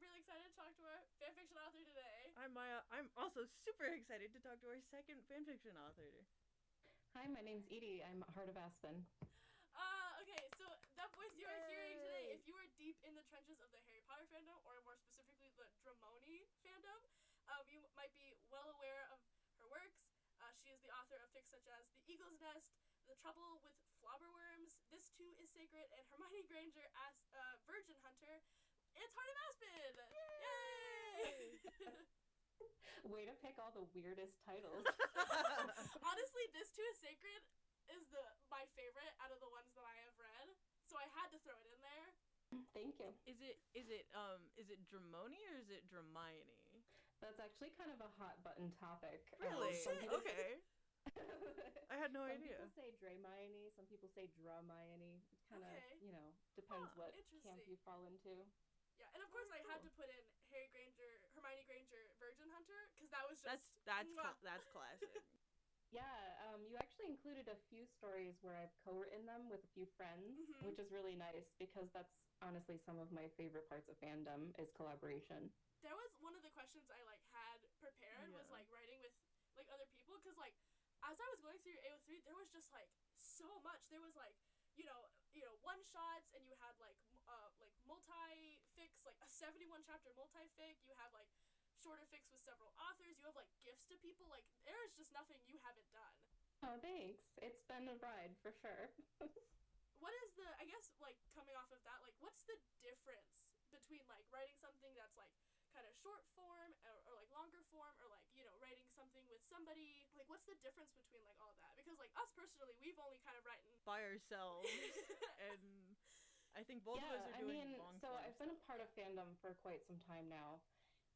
really excited to talk to our fanfiction author today. I'm Maya. I'm also super excited to talk to our second fanfiction author. Hi, my name's Edie. I'm Heart of Aspen. Uh, okay, so that voice you are hearing today, if you are deep in the trenches of the Harry Potter fandom, or more specifically the Dramoni fandom, um, you might be well aware of her works. Uh, she is the author of fics such as The Eagle's Nest, The Trouble with Flobberworms, This Too is Sacred, and Hermione Granger as uh, Virgin Hunter. It's Heart of Aspen! Yay! Way to pick all the weirdest titles. Honestly, This Too is Sacred is the my favorite out of the ones that I have read, so I had to throw it in there. Thank you. Is it is it um is it Dramoni or is it Dramione? That's actually kind of a hot button topic. Really? Um, some people- okay. I had no some idea. Some people say Dramione, some people say Dramione. It kind of, Okay. you know, depends Huh, what camp you fall into. Yeah, and of course I had to put in Harry Granger, Hermione Granger, Virgin Hunter, because that was just that's mwah. cla- that's classic. Yeah, um, you actually included a few stories where I've co-written them with a few friends, Mhm. which is really nice because that's honestly some of my favorite parts of fandom is collaboration. that was one of the questions I like had prepared was like writing with like other people because like as I was going through AO3 there was just like so much there was like you know you know one shots and you had like uh like multi fics like a 71 chapter multi fic you have like shorter fics with several authors you have like gifts to people like there is just nothing you haven't done Oh, thanks. It's been a ride for sure. what is the i guess like coming off of that like what's the difference between like writing something that's like kind of short form or, or like longer form or like you know something with somebody like what's the difference between like all that because like us personally we've only kind of written By ourselves, and I think both of us are I doing mean, long so I've been a part of fandom for quite some time now,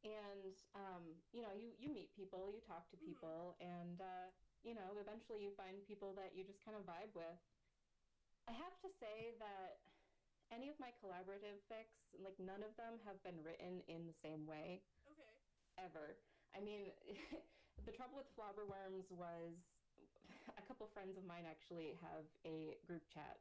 and um, you know, you you meet people, you talk to Mhm. people, and uh, you know, eventually you find people that you just kind of vibe with. I have to say that any of my collaborative fics, like none of them have been written in the same way okay ever. I mean, the trouble with flobberworms was a couple friends of mine actually have a group chat,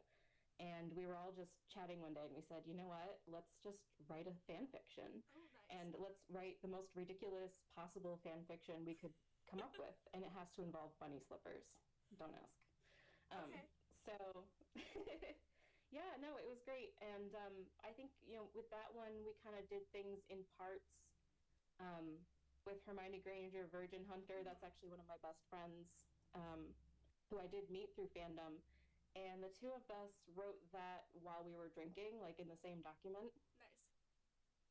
and we were all just chatting one day, and we said, you know what? Let's just write a fan fiction, oh nice and let's write the most ridiculous possible fan fiction we could come up with, and it has to involve bunny slippers. Don't ask. Um, Okay. So. Yeah, no, it was great, and um, I think you know with that one we kind of did things in parts. Um, with Hermione Granger, Virgin Hunter, that's actually one of my best friends, um, who I did meet through fandom, and the two of us wrote that while we were drinking, like in the same document. nice.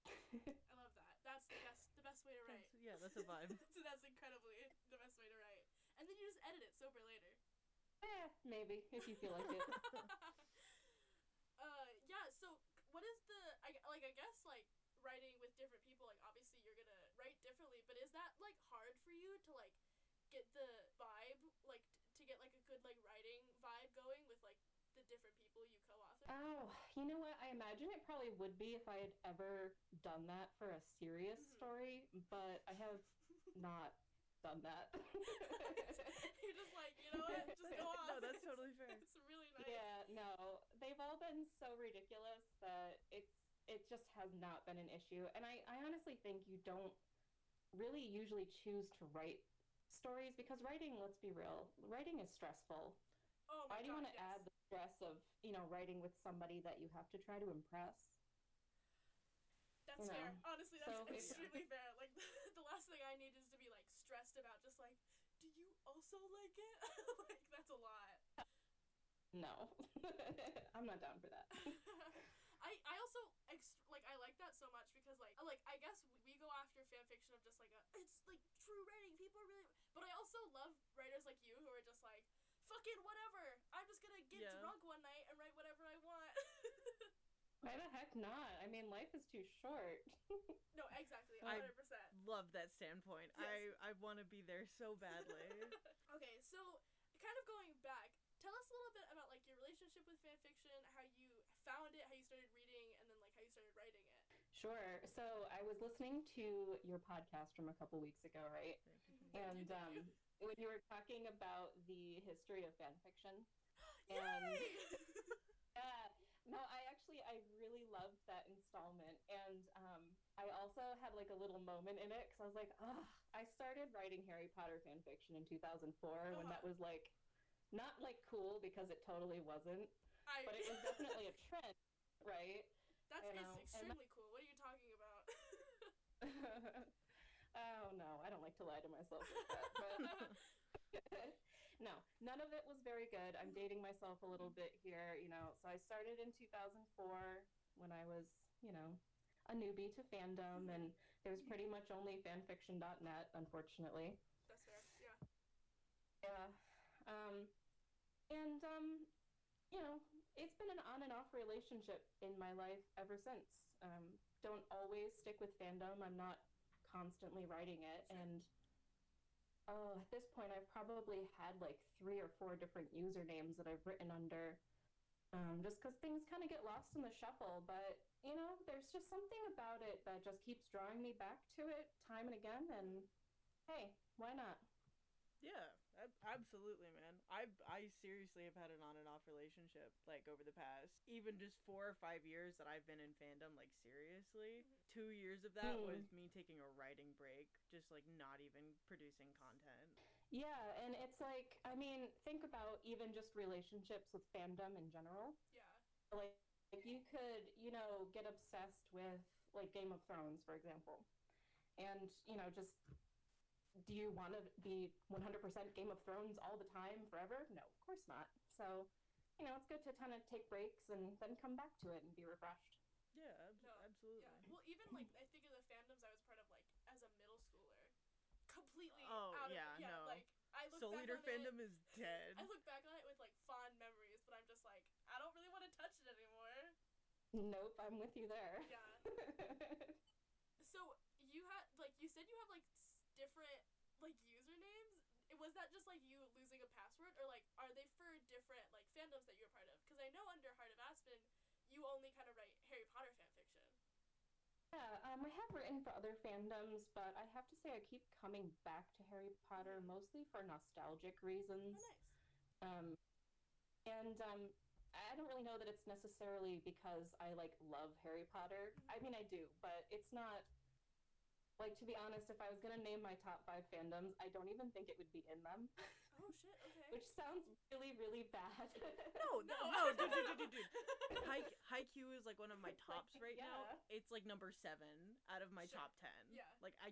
I love that. That's the best the best way to write. That's- yeah, that's a vibe. so that's incredibly the best way to write. And then you just edit it sober later. Eh, maybe if you feel like it. uh yeah so what is the I, like i guess like writing with different people like obviously you're gonna write differently but is that like hard for you to like get the vibe like t- to get like a good like writing vibe going with like the different people you co-author Oh, you know what? I imagine it probably would be if I had ever done that for a serious Mhm. story, but I have not done that. you're just like you know what just go on no, that's It's- totally fair. it's really nice Yeah, no, they've all been so ridiculous that it's it just has not been an issue. And I, I honestly think you don't really usually choose to write stories because writing, let's be real, writing is stressful. oh my Why do you want to yes. add the stress of, you know, writing with somebody that you have to try to impress? That's you fair. Honestly, that's so extremely fair. Like the, last thing I need is to be like stressed about just like, do you also like it? like that's a lot. No. I'm not down for that. I I also ext- like I like that so much because like like I guess we, we go after fan fiction of just like a it's like true writing. People are really, but I also love writers like you who are just like fucking whatever. I'm just gonna get Yeah. drunk one night and write whatever I want. Why the heck not? I mean, life is too short. no, exactly, I- hundred percent. Love that standpoint. Yes. I I want to be there so badly. okay, so kind of going back, tell us a little bit about like your relationship with fan fiction, how you found it, how you started reading, and then like how you started writing it. Sure. So I was listening to your podcast from a couple weeks ago, right? Thank you. And um, when you were talking about the history of fan fiction, and yeah, no, I actually I really loved that installment, and um, I also also had like a little moment in it because I was like, ugh, I started writing Harry Potter fan fiction in 2004 when that Uh-huh. was like not like cool because it totally wasn't, But it was definitely a trend, right? that's you know, and extremely cool. What are you talking about? oh no, I don't like to lie to myself like that. But no, none of it was very good. I'm dating myself a little bit here, you know. So I started in 2004 when I was, you know, a newbie to fandom, and there was pretty much only fanfiction.net, unfortunately. that's fair. Yeah. Yeah. Um, and um, you know, it's been an on and off relationship in my life ever since. Um, don't always stick with fandom. I'm not constantly writing it, and oh, at this point, I've probably had like three or four different usernames that I've written under. Um, just because things kind of get lost in the shuffle, but you know, there's just something about it that just keeps drawing me back to it time and again. And hey, why not? Yeah, absolutely, man. I I seriously have had an on and off relationship like over the past even just 4 or 5 years that I've been in fandom like seriously. 2 years of that Hmm. was me taking a writing break, just like not even producing content. Yeah, and it's like, I mean, think about even just relationships with fandom in general. Yeah. Like, like you could, you know, get obsessed with like Game of Thrones, for example, and you know, just do you want to be 100% Game of Thrones all the time forever? No, of course not. So, you know, it's good to kind of take breaks and then come back to it and be refreshed. Yeah, ab- No, absolutely. Yeah. Well, even like I think of the fandoms I was part of, like as a middle schooler, completely Oh, out of yeah, yeah. no. Like I look Soul back Eater on fandom It, is dead. I look back on it with like fond memories, but I'm just like I don't really want to touch it anymore. Nope, I'm with you there. Yeah. So you had like you said you have like s- different like usernames. Was that just like you losing a password, or like are they for different like fandoms that you're a part of? Because I know under Heart of Aspen, you only kind of write Harry Potter fan fiction. Yeah, um, I have written for other fandoms, but I have to say I keep coming back to Harry Potter mostly for nostalgic reasons. Oh, nice. Um, and um, I don't really know that it's necessarily because I like love Harry Potter. I mean, I do, but it's not. Like to be honest, if I was gonna name my top five fandoms, I don't even think it would be in them, Oh shit. Okay. which sounds really, really bad. No, no, no, dude, dude, dude, dude, dude. Haikyuu is like one of my Like, tops right now. It's like number seven out of my Sure. top ten. Yeah. Like I,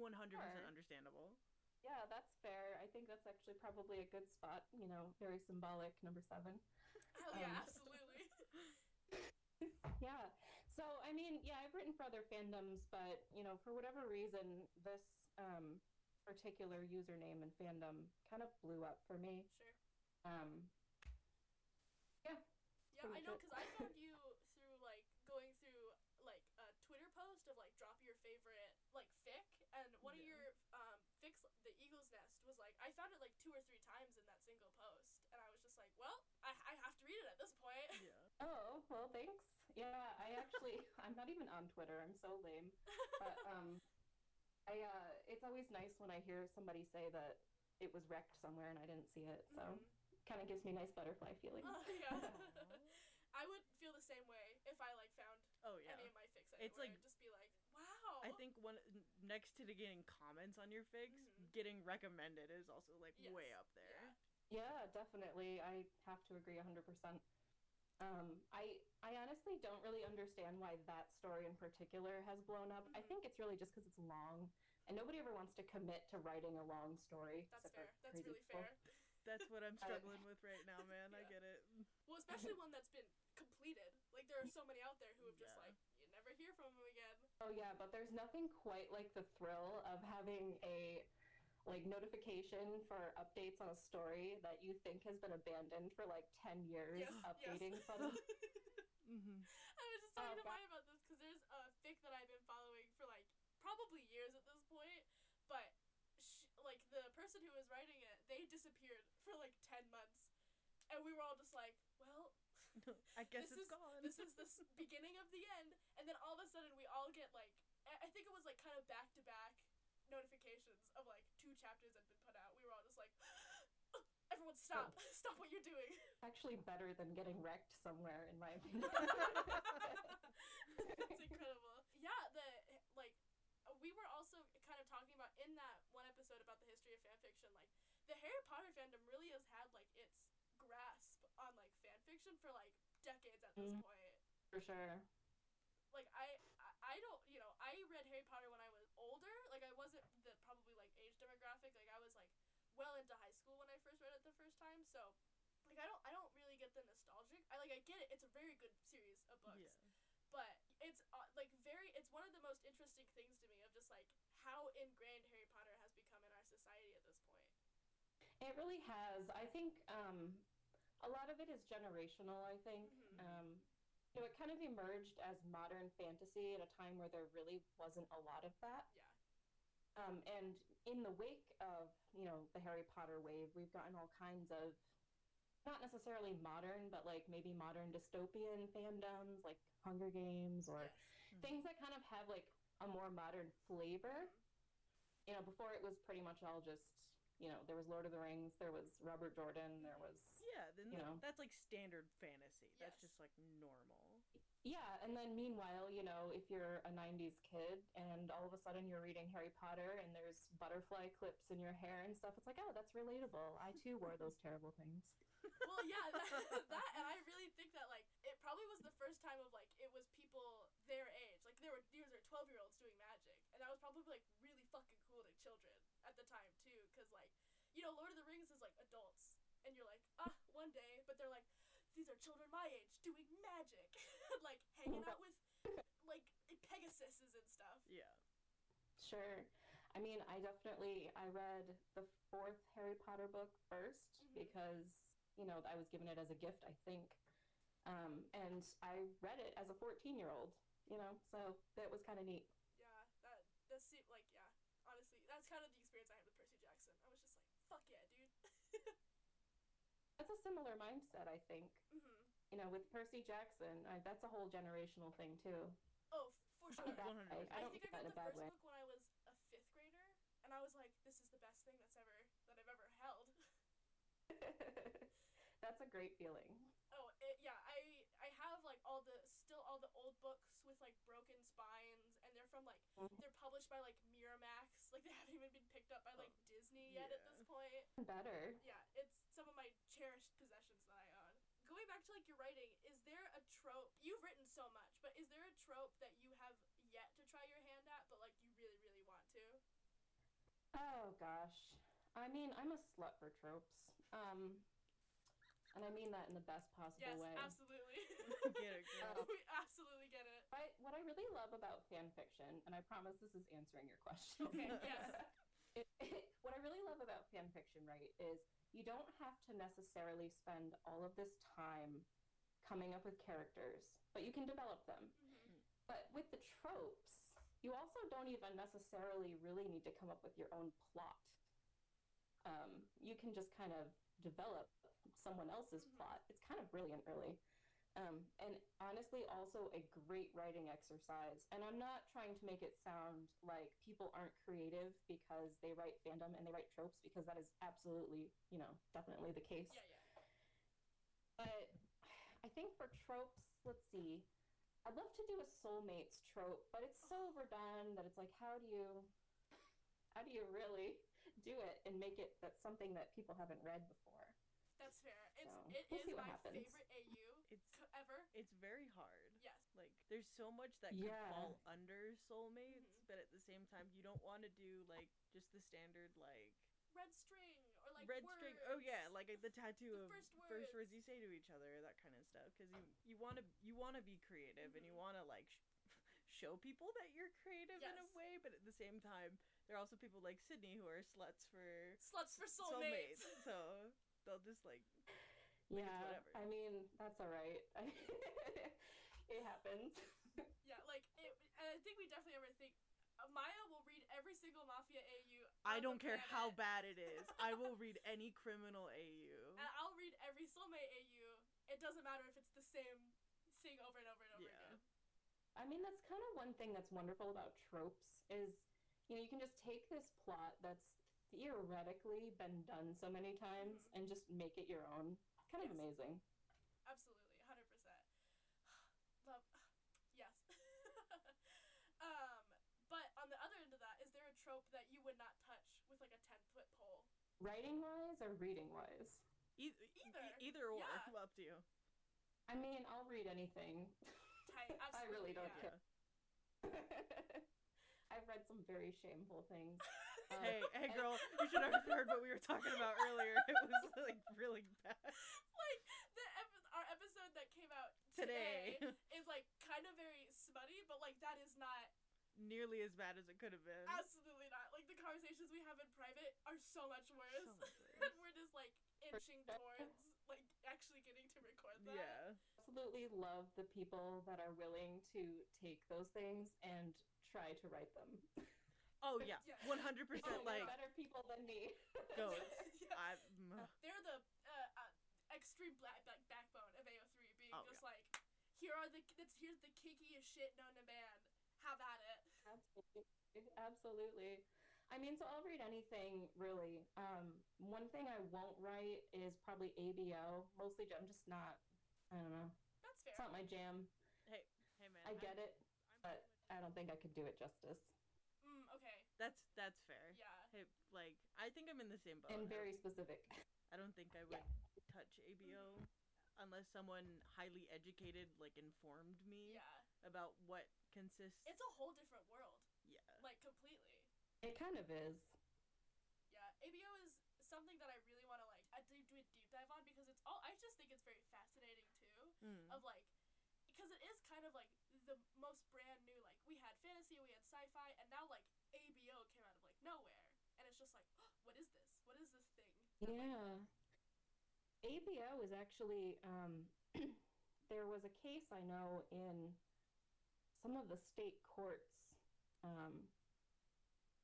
one hundred percent understandable. Yeah, that's fair. I think that's actually probably a good spot. You know, very symbolic. Number seven. Hell yeah, um, absolutely. Yeah. So I mean, yeah, I've written for other fandoms, but you know, for whatever reason, this um, particular username and fandom kind of blew up for me. sure. Um, yeah. Yeah, I know because I found you through like going through like a Twitter post of like drop your favorite like fic, and one of your um fics, the Eagle's Nest, was like I found it like two or three times in that single post, and I was just like, well, I I have to read it at this point. Yeah. Oh well, thanks. Yeah, I actually I'm not even on Twitter. I'm so lame. But um, I uh, it's always nice when I hear somebody say that it was rec'd somewhere and I didn't see it. So Mhm. kind of gives me nice butterfly feelings. Oh, yeah. I would feel the same way if I like found Oh yeah. any of my fics anywhere. It's like- just be like, wow. I think one next to the getting comments on your fics, Mhm. getting recommended is also like Yes. way up there. Yeah. Yeah, definitely. I have to agree 100%. Um, I I honestly don't really understand why that story in particular has blown up. I Mhm. think it's really just because it's long, and nobody ever wants to commit to writing a long story. That's fair. That's really people. fair. That's what I'm struggling with right now, man. I get it. Well, especially one that's been completed. Like there are so many out there who have just Yeah. like you never hear from them again. Oh yeah, but there's nothing quite like the thrill of having a like notification for updates on a story that you think has been abandoned for like 10 years Yes, updating yes. suddenly. Mm-hmm. I was just talking Oh, to God. Maya about this because there's a fic that I've been following for like probably years at this point, but sh- like the person who was writing it, they disappeared for like ten months, and we were all just like, well, I guess This it's is- gone. this is the beginning of the end, and then all of a sudden we all get like, I I think it was like kind of back to back notifications of like two chapters had been put out, we were all just like, everyone stop, oh. stop what you're doing. Actually, better than getting rec'd somewhere, in my opinion. That's incredible. Yeah, the like we were also kind of talking about in that one episode about the history of fan fiction like the harry potter fandom really has had like its grasp on like fan fiction for like decades at this mm-hmm. point for sure like I, I don't you know i read harry potter when i was wasn't the probably like age demographic. Like I was like well into high school when I first read it the first time. So like I don't I don't really get the nostalgic. I like I get it. It's a very good series of books Yeah. but it's uh, like very it's one of the most interesting things to me of just like how ingrained harry potter has become in our society at this point It really has. I think um, a lot of it is generational, I think. Mhm. Um, you know, it kind of emerged as modern fantasy at a time where there really wasn't a lot of that. yeah Um, and in the wake of, you know, the Harry Potter wave, we've gotten all kinds of not necessarily modern, but like maybe modern dystopian fandoms like Hunger Games or yes things that kind of have like a more modern flavor. You know, before it was pretty much all just, you know, there was Lord of the Rings, there was Robert Jordan, there was Yeah, then You know? that's like standard fantasy. That's just like normal. Yeah, and then meanwhile, you know, if you're a 90s kid and all of a sudden you're reading Harry Potter and there's butterfly clips in your hair and stuff, it's like, oh, that's relatable. I too wore those terrible things. well yeah that, that and i really think that like it probably was the first time of like it was people their age like there were these are 12 year olds doing magic and that was probably like really fucking cool to children at the time too because like you know lord of the rings is like adults and you're like ah one day but they're like these are children my age doing magic like hanging out with like pegasuses and stuff Yeah. Sure. I mean, I definitely I read the fourth Harry Potter book 1st Mhm. because, you know, I was given it as a gift, I think. Um, and I read it as a 14-year-old, you know, so that was kind of neat. Yeah, that does seem like yeah. Honestly, that's kind of the experience I had with Percy Jackson. I was just like, fuck yeah, dude. That's a similar mindset, I think. hmm You know, with Percy Jackson, I, that's a whole generational thing too. Oh, for sure. Not in a bad way. 100%. I I don't think think I that got in the first way. book when I was a fifth grader, and I was like, "This is the best thing that's ever that I've ever held." that's a great feeling. Oh, it, yeah. I I have like all the still all the old books with like broken spines, and they're from like Mhm. they're published by like Miramax. Like they haven't even been picked up by like Disney yet at this point. Better. Yeah, it's some of my cherished possessions that I own. Going back to like your writing, is there a trope you've written so much, but is there a trope that you have yet to try your hand at, but like you really really want to? Oh gosh. I mean, I'm a slut for tropes. Um, and I mean that in the best possible Yes, way. absolutely. Get it, girl. we absolutely get it. I, what I really love about fan fiction, and I promise this is answering your question. Okay, yes. it, what I really love about fan fiction, right, is you don't have to necessarily spend all of this time coming up with characters, but you can develop them. Mhm. But with the tropes, you also don't even necessarily really need to come up with your own plot. Um, you can just kind of develop someone else's Mhm. plot. It's kind of brilliant, really. Um, and honestly, also a great writing exercise. And I'm not trying to make it sound like people aren't creative because they write fandom and they write tropes, because that is absolutely, you know, definitely the case. Yeah, yeah. But I think for tropes, let's see. I'd love to do a soulmates trope, but it's so overdone that it's like, how do you, how do you really do it and make it that's something that people haven't read before? That's fair. It's So, it we'll is my happens. favorite AU It's ever. it's very hard. Yes. Like there's so much that could fall under soulmates, Mhm. but at the same time you don't want to do like just the standard like Red string or like red string. Oh yeah, like the tattoo The of first first words words. you say to each other, that kind of stuff. Because you you want to you want to be creative and you Mhm. want to like sh- show people that you're creative in a way, but at the same time, there are also people like Sydney who are sluts for sluts for soulmates. so they'll just like Like, yeah, whatever. I mean that's all right. it happens. yeah, like it, I think we definitely ever think. Uh, Maya will read every single Mafia AU. I don't the care how bad it is. I will read any criminal AU. And I'll read every soulmate AU. It doesn't matter if it's the same thing over and over and over Yeah. again. I mean, that's kind of one thing that's wonderful about tropes is, you know, you can just take this plot that's theoretically been done so many times Mhm. and just make it your own. It's kind of amazing. Absolutely, hundred percent. Love, yes. um, but on the other end of that, is there a trope that you would not touch with like a 10 foot pole? Writing wise or reading wise? E- e- Either. either or. Yeah. Up to you. I mean, I'll read anything. Tight. I really don't yeah. care. I've read some very shameful things. Um, Hey, hey, girl! You should have heard what we were talking about earlier. It was like really bad. like the epi- our episode that came out Today. today, is like kind of very smutty, but like that is not Nearly as bad as it could have been. absolutely not. Like the conversations we have in private are so much worse, So much and worse. we're just like inching towards like actually getting to record that. Yeah. absolutely love the people that are willing to take those things and try to write them. Oh yeah. Yeah. One hundred Oh, percent. Like better people than me. goats. Yeah. I. They're the uh, uh, extreme black like backbone of AO3, being Oh, just like, here are the that's here's the kinkiest shit known to man. Have at it. Absolutely. Absolutely. I mean, so I'll read anything really. Um, one thing I won't write is probably ABO. Mostly, I'm just not. I don't know. That's fair. It's not my jam. Hey, hey, man. I I'm- get it, I'm but I don't think I could do it justice. Okay. that's that's fair. Yeah. Hey, like I think I'm in the same boat. and I very don't- specific. I don't think I would touch ABO unless someone highly educated, like informed me Yeah. about what consists. It's a whole different world. yeah. Like completely. It kind of is. Yeah. ABO is something that I really want to like I do do a deep dive on because it's all I just think it's very fascinating too Mm. of like because it is kind of like the most brand new like we had fantasy we had sci-fi and now like ABO came out of like nowhere and it's just like what is this what is this thing Yeah. ABO is actually um, there was a case I know in some of the state courts. Um,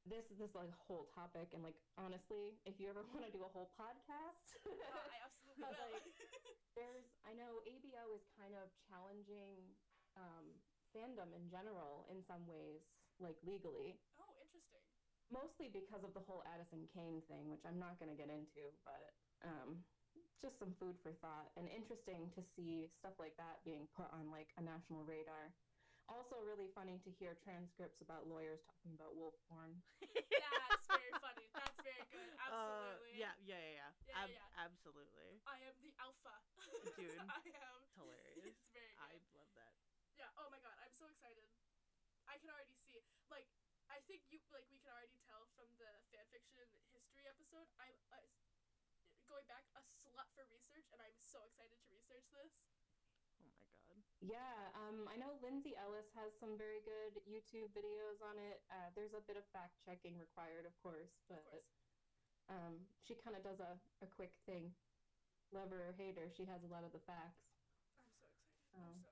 this this is like a whole topic, and like honestly, if you ever want to do a whole podcast, Uh, I absolutely like, there's I know ABO is kind of challenging um, fandom in general in some ways, like legally. oh interesting mostly because of the whole Addison Cain thing, which I'm not going to get into, but um, just some food for thought and interesting to see stuff like that being put on like a national radar. Also, really funny to hear transcripts about lawyers talking about wolf porn. that's very funny that's very good Uh, absolutely yeah, yeah, yeah, yeah. Yeah, Ab- yeah. Absolutely. I am the alpha Dude. I am It's hilarious. it's very I good love that. Yeah. Oh my god, I'm so excited. I can already see. Like, I think you like we can already tell from the fanfiction history episode. I'm uh, going back a slut for research, and I'm so excited to research this. Oh my god. Yeah, um, I know Lindsay Ellis has some very good YouTube videos on it. Uh, there's a bit of fact checking required, of course, but course. um, she kind of does a, a quick thing. Lover or hater, she has a lot of the facts. I'm so excited. Oh. I'm so excited.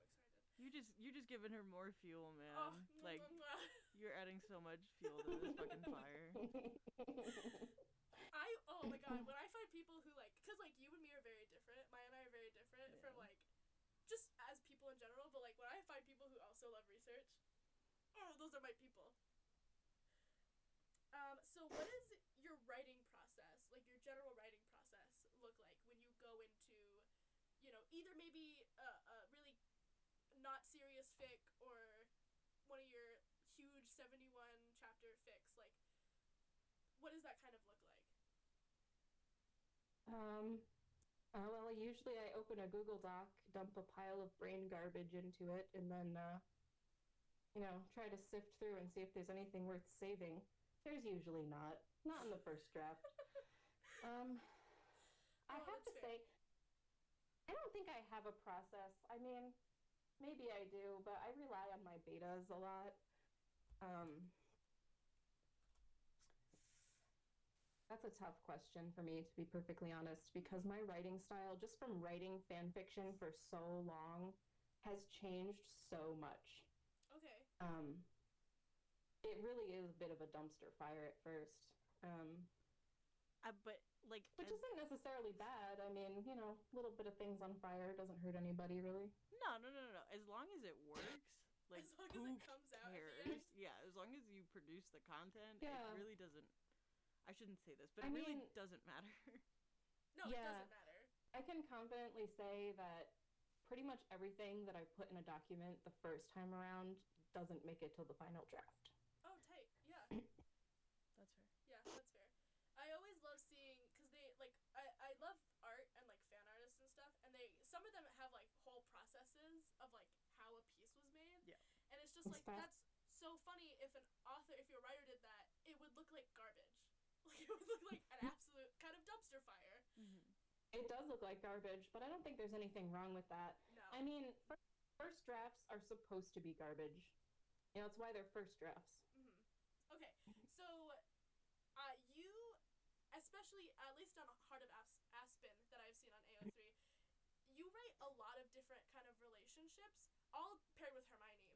You just you just giving her more fuel, man. Oh, like mwah, mwah. you're adding so much fuel to this fucking fire. I oh my god, when I find people who like, cause like you and me are very different. Maya and I are very different from like, just as people in general. But like when I find people who also love research, oh, those are my people. Um, so what is your writing process, like your general writing process, look like when you go into, you know, either maybe a, a really not serious fic or one of your huge seventy-one chapter fics, like what does that kind of look like? Um, uh, well, usually I open a Google Doc, dump a pile of brain garbage into it, and then, uh, you know, try to sift through and see if there's anything worth saving. There's usually not. Not in the first draft. um, I Oh, have to fair. say, I don't think I have a process. I mean, maybe I do, but I rely on my betas a lot. Um, That's a tough question for me, to be perfectly honest, because my writing style, just from writing fan fiction for so long, has changed so much. Okay. Um, it really is a bit of a dumpster fire at first, um, Uh, but like which as- isn't necessarily bad. I mean, you know, a little bit of things on fire doesn't hurt anybody, really. no, no, no, no, no. As long as it works, like as long who as it comes out at cares? end. Yeah, as long as you produce the content, Yeah. it really doesn't. I shouldn't say this, but I it really mean- doesn't matter. No, it Yeah. doesn't matter. I can confidently say that pretty much everything that I put in a document the first time around doesn't make it till the final draft. Oh, tight. Yeah. That's fair. Yeah, that's fair. I always love seeing because they like I, I love art and like fan artists and stuff, and they some of them have like whole processes of like how a piece was made. Yeah. And it's just It's like fast. that's so funny. If an author, if your writer did that, it would look like garbage. Like it would look like an absolute kind of dumpster fire. Mm-hmm. It does look like garbage, but I don't think there's anything wrong with that. No. I mean, fir- first drafts are supposed to be garbage. You know, that's why they're first drafts. hmm Okay, so uh, you, especially at least on Heart of As- Aspen that I've seen on AO3, you write a lot of different kind of relationships, all paired with Hermione, but like at,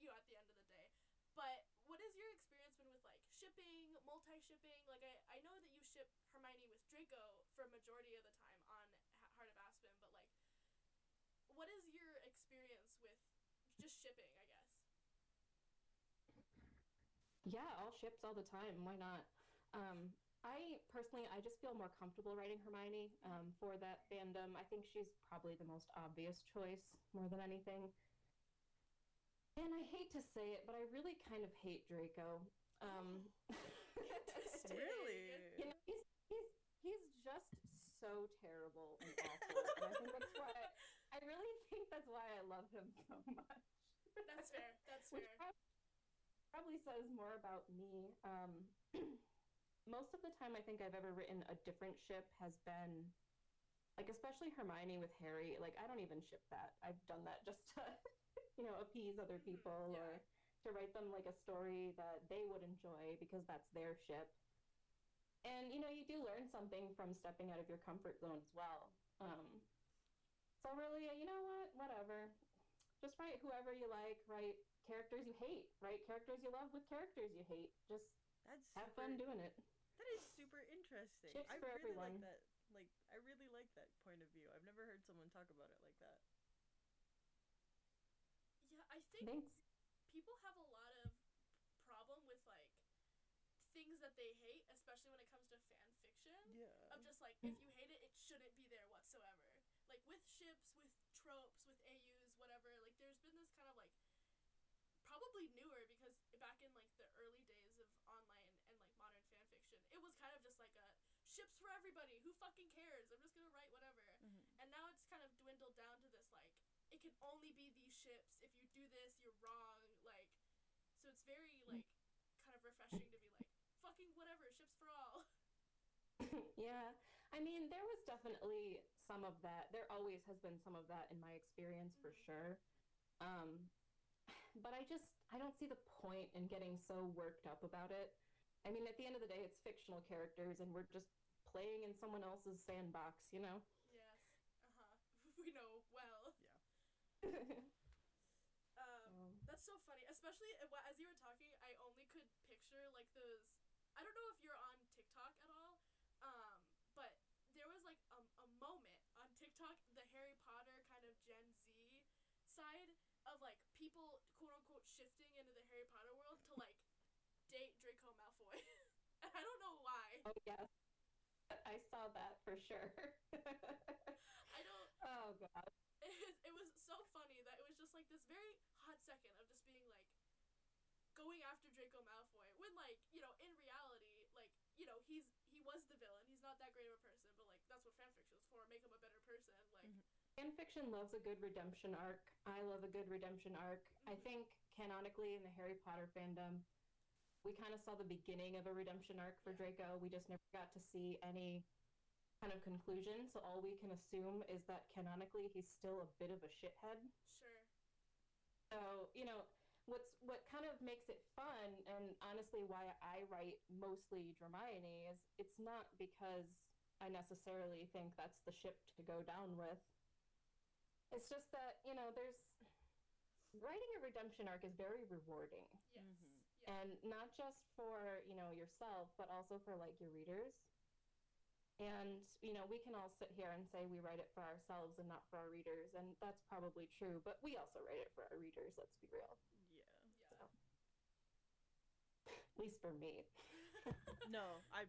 you know at the end of the day. But what has your experience been with like shipping, multi-shipping? Like I, I know that you ship Hermione with Draco for a majority of the time on Heart of Aspen, but like, what is your experience with just shipping? I guess. Yeah, all ships all the time. Why not? Um, I personally, I just feel more comfortable writing Hermione um, for that fandom. I think she's probably the most obvious choice more than anything. And I hate to say it, but I really kind of hate Draco. Um, Really? you know, he's, he's he's just so terrible and awful, and I think that's why I really think that's why I love him so much. That's fair. That's fair. prob- probably says more about me. Um, most of the time, I think I've ever written a different ship has been, like, especially Hermione with Harry. Like, I don't even ship that. I've done that just to, you know, appease other Mhm, people yeah. or to write them like a story that they would enjoy because that's their ship. And you know, you do learn something from stepping out of your comfort zone as well. Um, so really, you know what? Whatever. Just write whoever you like. Write characters you hate. Write characters you love with characters you hate. Just That's have super, fun doing it. That is super interesting. Ships I for really everyone. like that. Like I really like that point of view. I've never heard someone talk about it like that. Yeah, I think Thanks. people have a lot of problem with like things that they hate, especially when it comes to fan fiction. Yeah. Of just like if you hate it, it shouldn't be there whatsoever. Like with ships, with tropes, with AUs, whatever. Like there's been this kind of like probably newer because back in like the early days of online and like modern fan fiction, it was kind of just like a ships for everybody. Who fucking cares? I'm just gonna write whatever. Mhm. And now it's kind of dwindled down to this like it can only be these ships. If you do this, you're wrong. Like so it's very like kind of refreshing to be like fucking whatever, ships for all. yeah. I mean, there was definitely some of that. There always has been some of that in my experience for Mhm. sure. Um, but I just, I don't see the point in getting so worked up about it. I mean, at the end of the day, it's fictional characters and we're just playing in someone else's sandbox, you know? Yes. Uh huh. We know well. Um, Um, that's so funny, especially uh, as you were talking. I only could picture like those. I don't know if you're on TikTok at all, um, but there was like a, a moment on TikTok, the Harry Potter kind of Gen Z side of like people quote unquote shifting into the Harry Potter world to like date Draco Malfoy. and I don't know why. oh, yes. I saw that for sure. I don't. oh, God. it, was- it was so funny that it was just like this very hot second of just being like going after Draco Malfoy when like you know in reality like you know he's he was the villain he's not that great of a person but like that's what fanfiction is for make him a better person like Mhm. Fan fiction loves a good redemption arc. I love a good redemption arc. I Mhm. think canonically in the Harry Potter fandom, we kind of saw the beginning of a redemption arc for Draco. We just never got to see any kind of conclusion. So all we can assume is that canonically he's still a bit of a shithead. sure So, you know, what's what kind of makes it fun and honestly why I write mostly Hermione is it's not because I necessarily think that's the ship to go down with. It's just that, you know, there's writing a redemption arc is very rewarding. yes Mhm. Yeah And not just for, you know, yourself, but also for like your readers. And, you know, we can all sit here and say we write it for ourselves and not for our readers, and that's probably true, but we also write it for our readers, let's be real. Yeah. yeah At least for me. No, I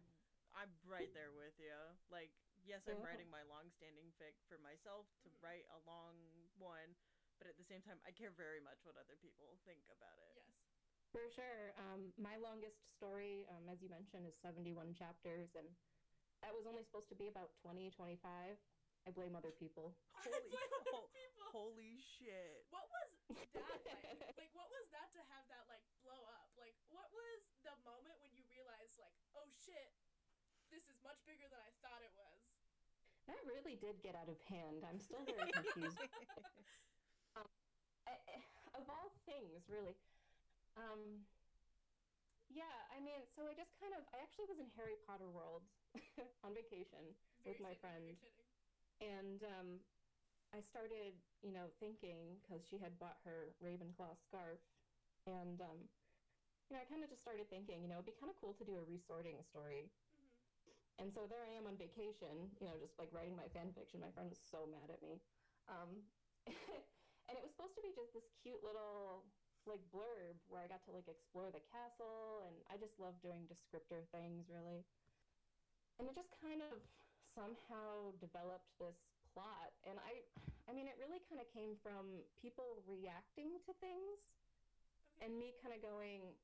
I'm right there with you. Like, yes, I'm Yeah. writing my long-standing fic for myself to Mhm. write a long one, but at the same time, I care very much what other people think about it. yes For sure. Um, my longest story, um, as you mentioned, is 71 chapters, and that was only supposed to be about 20, 25. I blame other people. Holy, blame other ho- people. holy shit. What was that like? like, what was that to have that like blow up? Like, what was the moment when you realized, like, oh shit, this is much bigger than I thought it was? That really did get out of hand. I'm still very confused. I, I- of all things, really. Um, yeah, I mean, so I just kind of, I actually was in Harry Potter World on vacation, With my friend. And um, I started, you know, thinking because she had bought her Ravenclaw scarf, and um, you know, I kind of just started thinking, you know, it'd be kind of cool to do a resorting story. Mhm. And so there I am on vacation, you know, just like writing my fan fiction. My friend was so mad at me. Um, and it was supposed to be just this cute little like blurb where I got to like explore the castle and I just love doing descriptor things really. And it just kind of somehow developed this plot and I I mean it really kind of came from people reacting to things Okay. and me kind of going,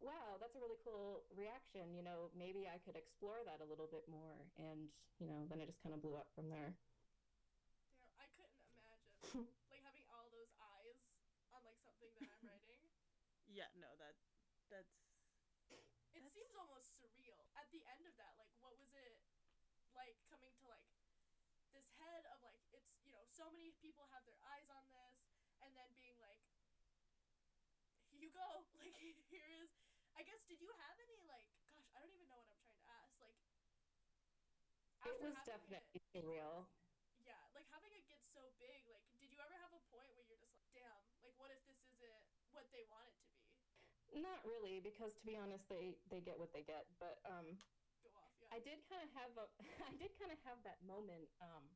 wow, that's a really cool reaction. You know, maybe I could explore that a little bit more. And, you know, then it just kind of blew up from there. I couldn't imagine like having all those eyes on like something that I'm writing. Yeah, no, that that's It That's- seems almost surreal. At the end of that, like, what was it like coming to like this head of like it's you know so many people have their eyes on this, and then being like, here you go, like here is. I guess did you have any like gosh I don't even know what I'm trying to ask like. It was having definitely surreal. yeah, like having it get so big, like, did you ever have a point where you're just like, damn, like, what if this isn't what they want it to be? Not really, because to be honest, they, they get what they get. But um, off, yeah. I did kind of have a, I did kind of have that moment um,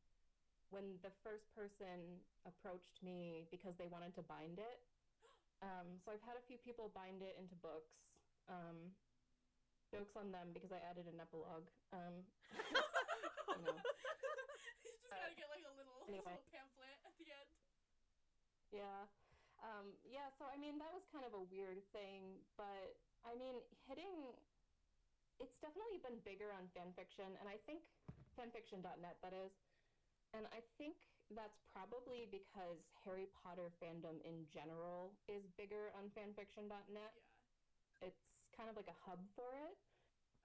when the first person approached me because they wanted to bind it. Um, so I've had a few people bind it into books. Um, jokes on them because I added an epilogue. Um, you know. you just gotta Uh, get like a little, anyway. little pamphlet at the end. Yeah. Um, yeah, so I mean, that was kind of a weird thing, but I mean, hitting it's definitely been bigger on fanfiction, and I think fanfiction.net, that is. And I think that's probably because Harry Potter fandom in general is bigger on fanfiction.net. Yeah, It's kind of like a hub for it.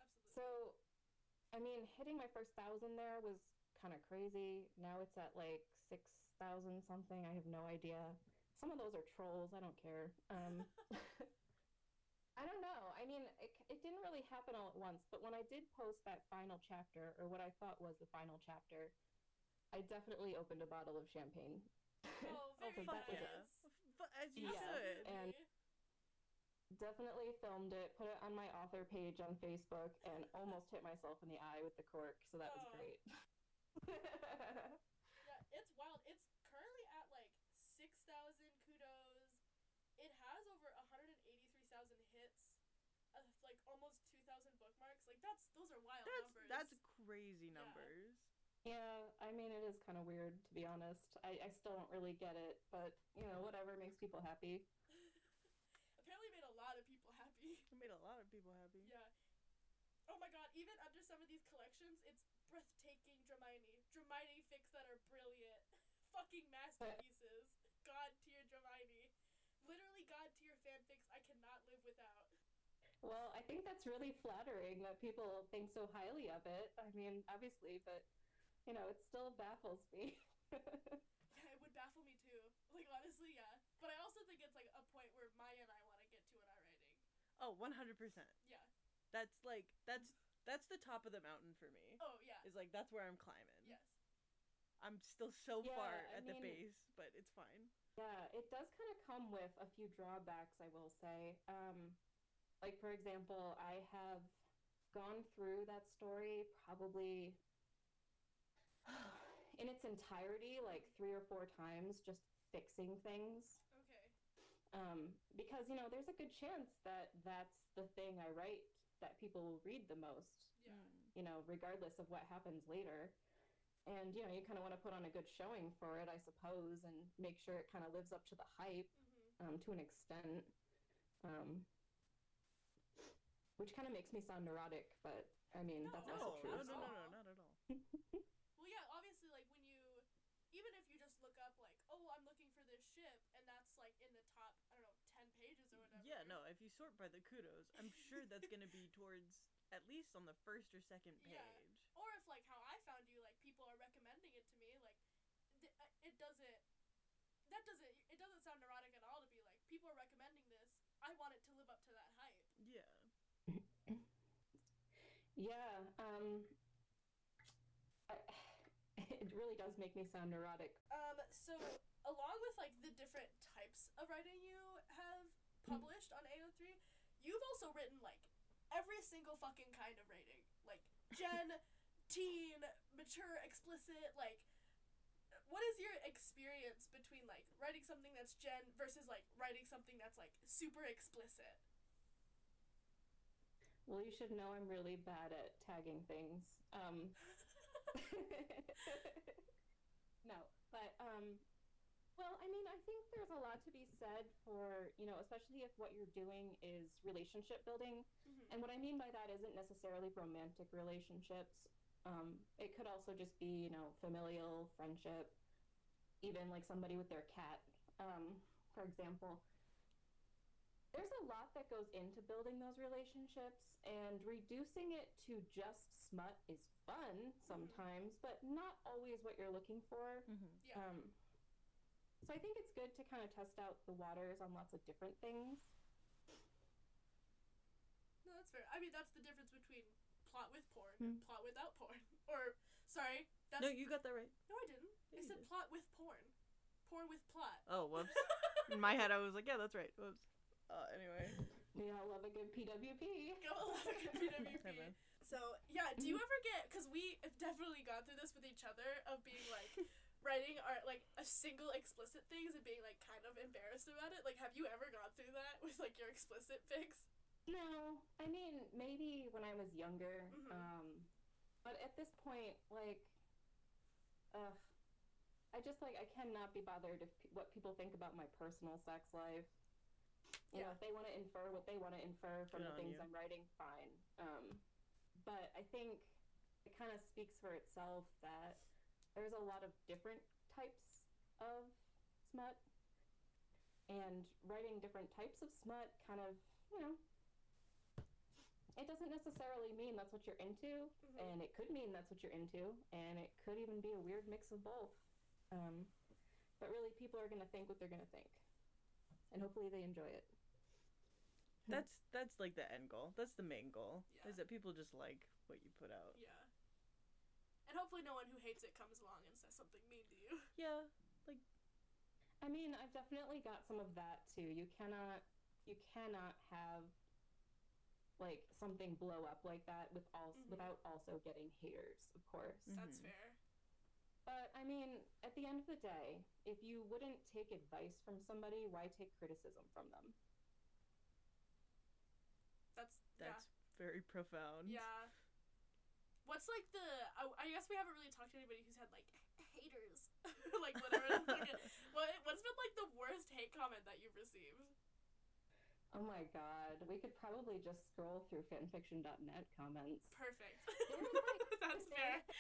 absolutely. So, I mean, hitting my first thousand there was kind of crazy. Now it's at like 6,000 something. I have no idea. Some of those are trolls. I don't care. Um, I don't know. I mean, it, it didn't really happen all at once, but when I did post that final chapter, or what I thought was the final chapter, I definitely opened a bottle of champagne. oh, very fuck that was yeah. But as you Yeah, should. and- definitely filmed it, put it on my author page on Facebook, and almost hit myself in the eye with the cork, so that was Oh. great. Yeah, it's wild. It's currently at like 6,000 kudos. It has over 183,000 hits. Like almost 2,000 bookmarks. Like that's those are wild that's numbers. that's crazy Yeah. numbers. yeah, I mean, it is kind of weird, to be honest. I, I still don't really get it, but, you know, whatever makes people happy. Apparently made a lot of people happy. It made a lot of people happy. Yeah. Oh my god, even under some of these collections, it's breathtaking Dramini. Dramini fics that are brilliant. Fucking masterpieces. God tier Dramini. Literally god tier fanfics I cannot live without. Well, I think that's really flattering that people think so highly of it. I mean, obviously, but, you know, it still baffles me. Yeah, it would baffle me too. Like honestly, yeah. But I also think it's like a point where Maya and I want to get to in our writing. Oh, 100%. Yeah. That's like that's that's the top of the mountain for me. Oh yeah. Is like that's where I'm climbing. Yes. I'm still so Yeah, far I at the base, but it's fine. Yeah, it does kind of come with a few drawbacks, I will say. Um, like, for example, I have gone through that story probably in its entirety, like three or four times, just fixing things. Okay. Um, because, you know, there's a good chance that that's the thing I write that people will read the most Yeah. You know, regardless of what happens later. And, you know, you kind of want to put on a good showing for it, I suppose, and make sure it kind of lives up to the hype Mhm. um, to an extent. Um, which kind of makes me sound neurotic, but I mean No, that's No, also true. no, That's no, all. no, not at all. Well, yeah, obviously, like when you, even if you just look up, like, oh, I'm looking for this ship, and that's like in the top, I don't know, ten pages or whatever. Yeah, no, if you sort by the kudos, I'm sure that's going to be towards at least on the first or second page. Yeah. Or if like how I found you, like people are recommending it to me, like th- uh, it doesn't. That doesn't. It doesn't sound neurotic at all to be like people are recommending this. I want it to live up to that hype. Yeah. Yeah, um, I, it really does make me sound neurotic. Um. So along with like the different types of writing you have published on AO3, you've also written like every single fucking kind of rating, like Gen, teen, mature, explicit, like. What is your experience between like writing something that's gen versus like writing something that's like super explicit? Well, you should know I'm really bad at tagging things. Um, no, but um, well, I mean, I think there's a lot to be said for you know, especially if what you're doing is relationship building. Mhm. And what I mean by that isn't necessarily romantic relationships. Um, it could also just be, you know, familial, friendship, even like somebody with their cat, um, for example. There's a lot that goes into building those relationships, and reducing it to just smut is fun sometimes, but not always what you're looking for. Mm-hmm. Yeah. Um, so I think it's good to kind of test out the waters on lots of different things. No, that's fair. I mean, that's the difference between plot with porn Hmm. and plot without porn. Or, sorry, that's No, you got that right. no, I didn't. Yeah, I said did. plot with porn, porn with plot. Oh, whoops. In my head, I was like, yeah, that's right. Whoops. Uh, anyway. We all love a good PWP. Go like a PWP. So yeah, do you ever get? Because we have definitely gone through this with each other of being like writing our like a single explicit things and being like kind of embarrassed about it. Like, have you ever gone through that with like your explicit fics? No, I mean maybe when I was younger. Mhm. Um, but at this point, like, ugh, I just like I cannot be bothered if pe- what people think about my personal sex life. You know, if they want to infer what they want to infer from Good the things you. I'm writing, fine. Um, but I think it kind of speaks for itself that there's a lot of different types of smut, and writing different types of smut kind of, you know, it doesn't necessarily mean that's what you're into, Mhm. and it could mean that's what you're into, and it could even be a weird mix of both. Um, but really, people are going to think what they're going to think, and hopefully, they enjoy it. That's that's like the end goal. That's the main goal. Yeah. Is that people just like what you put out. Yeah. And hopefully, no one who hates it comes along and says something mean to you. Yeah. Like I mean, I've definitely got some of that too. You cannot, you cannot have like something blow up like that with all Mhm. without also getting haters, of course. That's Mhm. fair. But I mean, at the end of the day, if you wouldn't take advice from somebody, why take criticism from them? That's That's very profound. yeah. Yeah. What's like the? I, I guess we haven't really talked to anybody who's had like haters, like whatever. the fuck it- what what's been like the worst hate comment that you've received? Oh my god, we could probably just scroll through fanfiction.net comments. Perfect. Like, That's there- fair.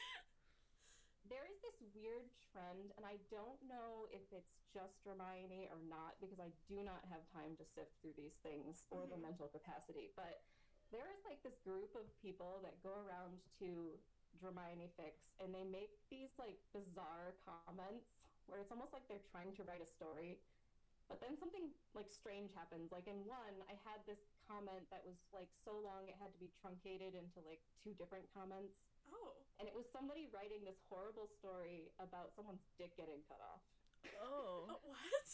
There is this weird trend, and I don't know if it's just Hermione or not, because I do not have time to sift through these things or the Mhm. mental capacity. But there is like this group of people that go around to Hermione fics, and they make these like bizarre comments where it's almost like they're trying to write a story. But then something like strange happens. Like in one, I had this comment that was like so long it had to be truncated into like two different comments Oh. and it was somebody writing this horrible story about someone's dick getting cut off. Oh. oh what?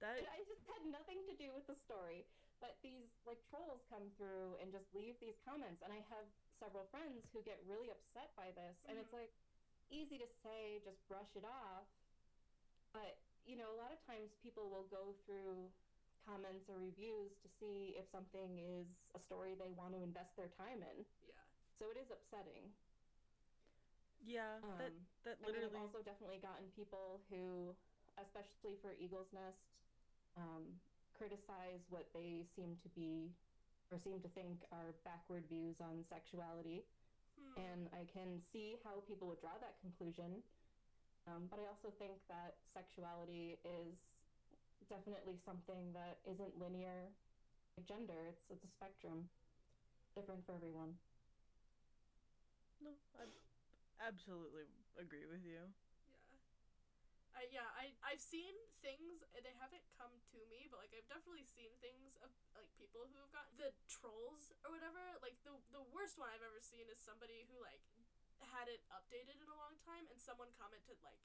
That I just had nothing to do with the story, but these like trolls come through and just leave these comments, and I have several friends who get really upset by this, and it's like easy to say just brush it off, but you know a lot of times people will go through comments or reviews to see if something is a story they want to invest their time in. Yeah. So it is upsetting. yeah, that Um, that I mean, literally I've also definitely gotten people who, especially for Eagle's Nest, um, criticize what they seem to be or seem to think are backward views on sexuality. Hmm. And I can see how people would draw that conclusion. Um, but I also think that sexuality is definitely something that isn't linear like gender. It's it's a spectrum, different for everyone. No, I absolutely agree with you. Yeah. I yeah, I I've seen things they haven't come to me, but like I've definitely seen things of like people who have got the trolls or whatever. Like the the worst one I've ever seen is somebody who like had it updated in a long time and someone commented like,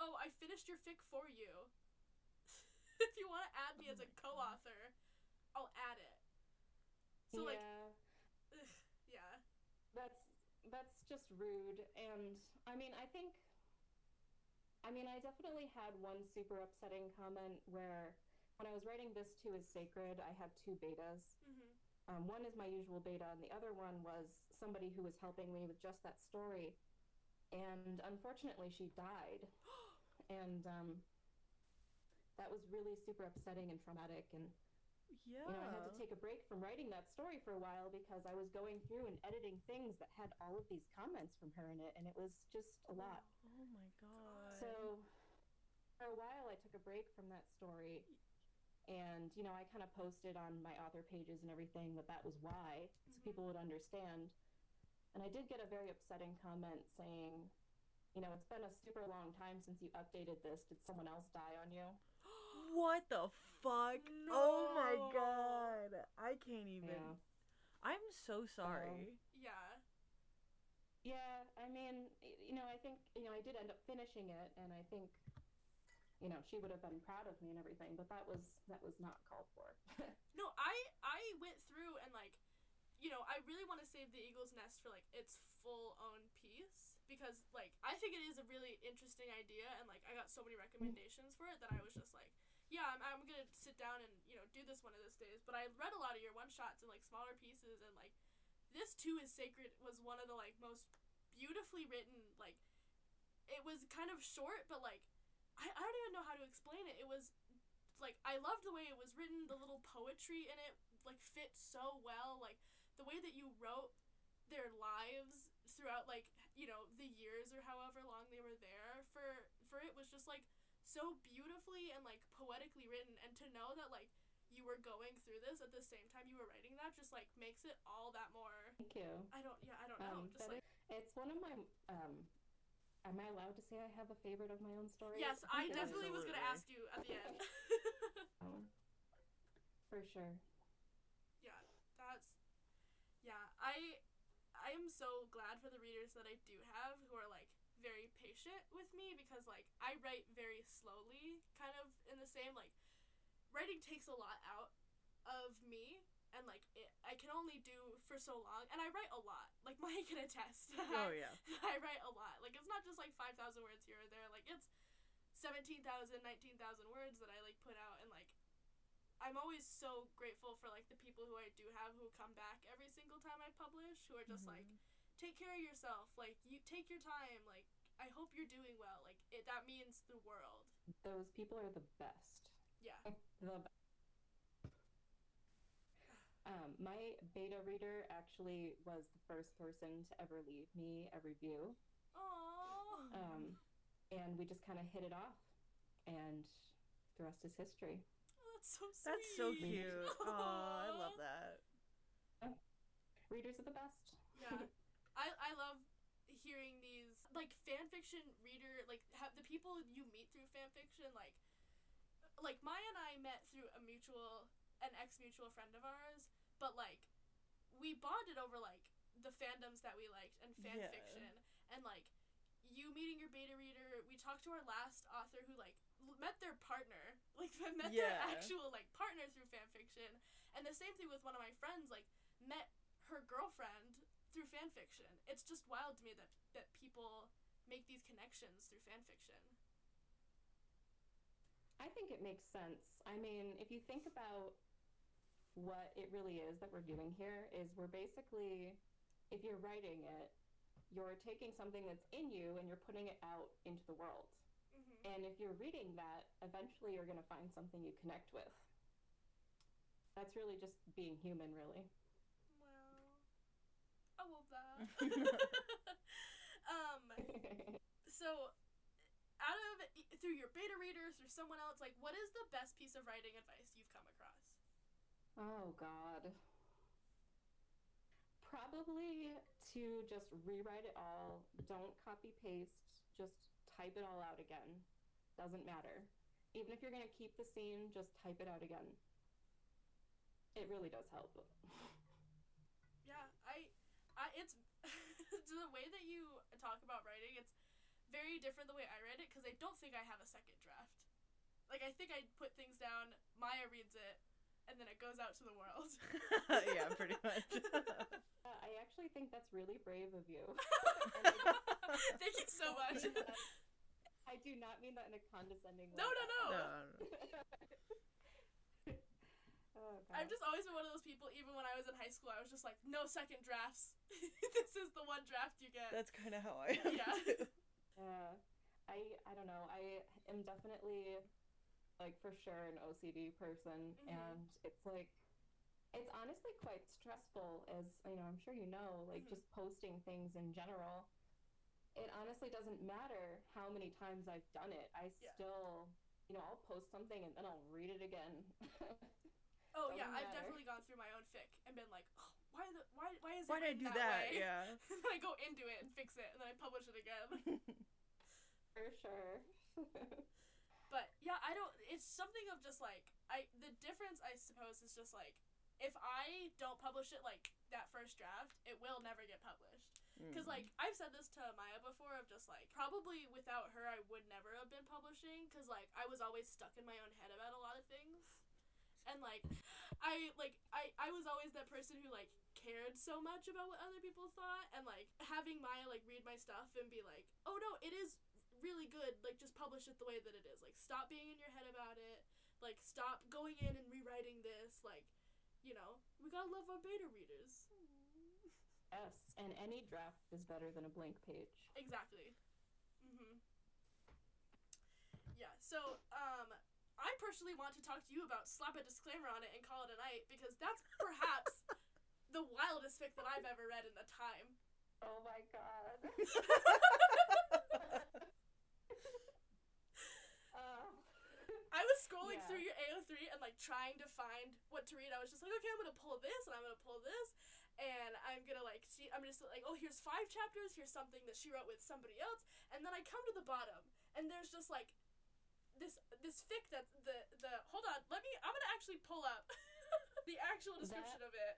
"Oh, I finished your fic for you. if you want to add me Oh as a co-author, I'll add it." So like ugh, yeah. that's that's just rude. And I mean, I think. I mean, I definitely had one super upsetting comment where, when I was writing this too is sacred, I had two betas. Mhm. Um, one is my usual beta, and the other one was somebody who was helping me with just that story. And unfortunately, she died. And um, that was really super upsetting and traumatic. And Yeah. you know, I had to take a break from writing that story for a while because I was going through and editing things that had all of these comments from her in it, and it was just a lot. Oh my god. So for a while, I took a break from that story, and you know, I kind of posted on my author pages and everything that that was why, so Mhm. people would understand. And I did get a very upsetting comment saying, you know, it's been a super long time since you updated this. Did someone else die on you? what the fuck? Oh my god. I can't even. Yeah. I'm so sorry. Yeah. I mean, you know, I think, you know, I did end up finishing it, and I think, you know, she would have been proud of me and everything, but that was that was not called for. No, I I went through and like, you know, I really want to save the Eagle's Nest for like its full own piece because like I think it is a really interesting idea and like I got so many recommendations for it that I was just like, yeah, I'm, I'm gonna sit down and you know do this one of those days. But I read a lot of your one shots and like smaller pieces and like this too is sacred was one of the like most beautifully written like it was kind of short but like I, I don't even know how to explain it. It was like I loved the way it was written, the little poetry in it like fit so well, like the way that you wrote their lives throughout like, you know, the years or however long they were there for for it was just like so beautifully and like poetically written. And to know that like you were going through this at the same time you were writing that just like makes it all that more Thank you. I don't yeah, I don't know. Um, just like is- it's one of my. Um, am I allowed to say I have a favorite of my own story? Yes, I think it is. definitely was gonna ask you at the end. Um, for sure. yeah that's yeah i i am so glad for the readers that i do have who are like very patient with me because like i write very slowly kind of in the same like writing takes a lot out of me and like it, i can only do for so long and i write a lot like maya can attest Oh yeah. I write a lot. Like it's not just like five thousand words here or there. Like it's 17,000, 19,000 words that I like put out and like I'm always so grateful for like the people who I do have who come back every single time I publish who are just like Mhm. take care of yourself. Like you take your time. Like I hope you're doing well. Like it that means the world. Those people are the best. Yeah. The. Um, my beta reader actually was the first person to ever leave me a review. Aww. Um, and we just kind of hit it off, and the rest is history. Oh, that's so sweet. That's so cute. Oh, I love that. Readers are the best. Yeah, I I love hearing these like fan fiction reader like have the people you meet through fan fiction like like Maya and I met through a mutual an ex mutual friend of ours, but like we bonded over like the fandoms that we liked and fan Yeah. fiction and like you meeting your beta reader. We talked to our last author who like l- met their partner, like met their actual like partner through fan fiction, and the same thing with one of my friends like met her girlfriend through fan fiction. It's just wild to me that that people make these connections through fan fiction. I think it makes sense. I mean, if you think about what it really is that we're doing here, is we're basically, if you're writing it, you're taking something that's in you and you're putting it out into the world. Mm-hmm. And if you're reading that, eventually you're going to find something you connect with. That's really just being human, really. Wow. I love that. um, so out of through your beta readers or someone else, like what is the best piece of writing advice you've come across? Oh God. Probably to just rewrite it all. Don't copy paste. Just type it all out again. Doesn't matter. Even if you're gonna keep the scene, just type it out again. It really does help. Yeah, I, I it's the way that you talk about writing. It's very different the way I read it because I don't think I have a second draft. Like I think I put things down. Maya reads it, and then it goes out to the world. yeah, pretty much. Uh, I actually think that's really brave of you. Thank you so much. I do not mean that in a condescending way. No, no, no. No, oh, I've just always been one of those people. Even when I was in high school, I was just like, no second drafts. this is the one draft you get. that's kind of how I am. Yeah. Yeah. I I don't know. I am definitely like for sure an OCD person Mhm. and it's like it's honestly quite stressful as you know, I'm sure you know, like Mhm. just posting things in general. It honestly doesn't matter how many times I've done it. I Yeah. still, you know, I'll post something and then I'll read it again. Oh yeah, I've definitely gone through my own fic and been like, oh, why the why why is it Why did I do that? way? Yeah. and then I go into it and fix it, and then I publish it again. for sure. But yeah, I don't. It's something of just like I. The difference, I suppose, is just like if I don't publish it like that first draft, it will never get published. Because Mm. like I've said this to Maya before, of just like probably without her, I would never have been publishing. Because like I was always stuck in my own head about a lot of things, and like I like I I was always that person who like cared so much about what other people thought, and like having Maya like read my stuff and be like, oh no, it is really good. Like just publish it the way that it is. Like stop being in your head about it. Like stop going in and rewriting this. Like you know we gotta love our beta readers. yes, and any draft is better than a blank page. Exactly. Mhm. Yeah. So, um, I personally want to talk to you about slap a disclaimer on it and call it a night because that's perhaps the wildest fic that I've ever read in a time. Oh my god. Oh. I was scrolling Yeah. through your AO3 and like trying to find what to read. I was just like, okay, I'm gonna pull this and I'm gonna pull this, and I'm gonna like see. I'm just like, oh, here's five chapters. Here's something that she wrote with somebody else, and then I come to the bottom and there's just like this this fic that the the hold on. Let me. I'm gonna actually pull up the actual description of it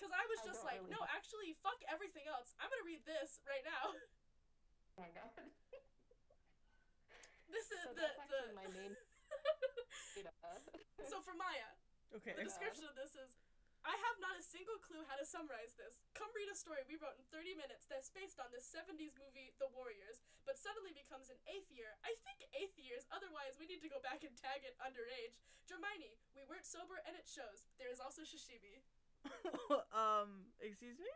because I was just don't like, really no, actually, fuck everything else. I'm gonna read this right now. Oh my god. This is So the that's the. my main beta. so for Maya, Okay. The description of this is I have not a single clue how to summarize this. Come read a story we wrote in 30 minutes that's based on this 70s movie, The Warriors, but suddenly becomes an eighth year. I think eighth years, otherwise, we need to go back and tag it underage. Hermione, we weren't sober and it shows. There is also sashimi. um, excuse me?